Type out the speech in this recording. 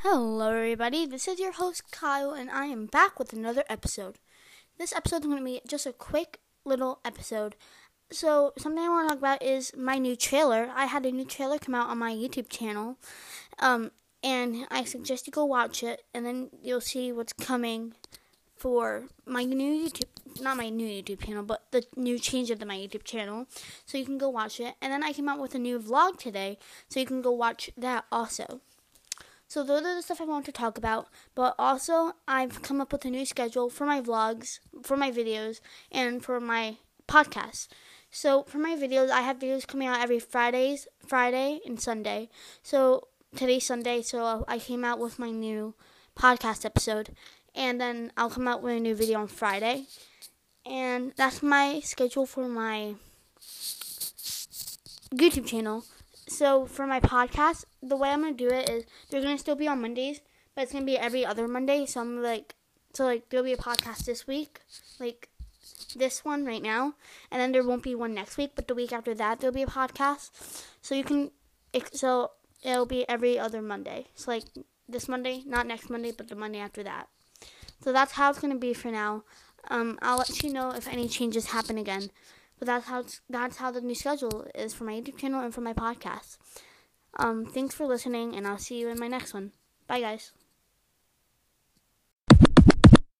Hello, everybody. This is your host, Kyle, and I am back with another episode. This episode is going to be just a quick little episode. So, something I want to talk about is my new trailer. I had a new trailer come out on my YouTube channel, um, and I suggest you go watch it, and then you'll see what's coming for my new YouTube, not my new YouTube channel, but the new change of my YouTube channel. So you can go watch it. And then I came out with a new vlog today, so you can go watch that also. So those are the stuff I want to talk about. But also, I've come up with a new schedule for my vlogs, for my videos, and for my podcasts. So for my videos, I have videos coming out every Fridays, Friday and Sunday. So today's Sunday, so I came out with my new podcast episode, and then I'll come out with a new video on Friday. And that's my schedule for my YouTube channel. So for my podcast, the way I'm gonna do it is they're gonna still be on Mondays, but it's gonna be every other Monday. So I'm like, so like there'll be a podcast this week, like this one right now, and then there won't be one next week, but the week after that there'll be a podcast. So you can, so it'll be every other Monday. So like this Monday, not next Monday, but the Monday after that. So that's how it's gonna be for now. Um, I'll let you know if any changes happen again. But that's how that's how the new schedule is for my YouTube channel and for my podcast. Um, thanks for listening, and I'll see you in my next one. Bye, guys.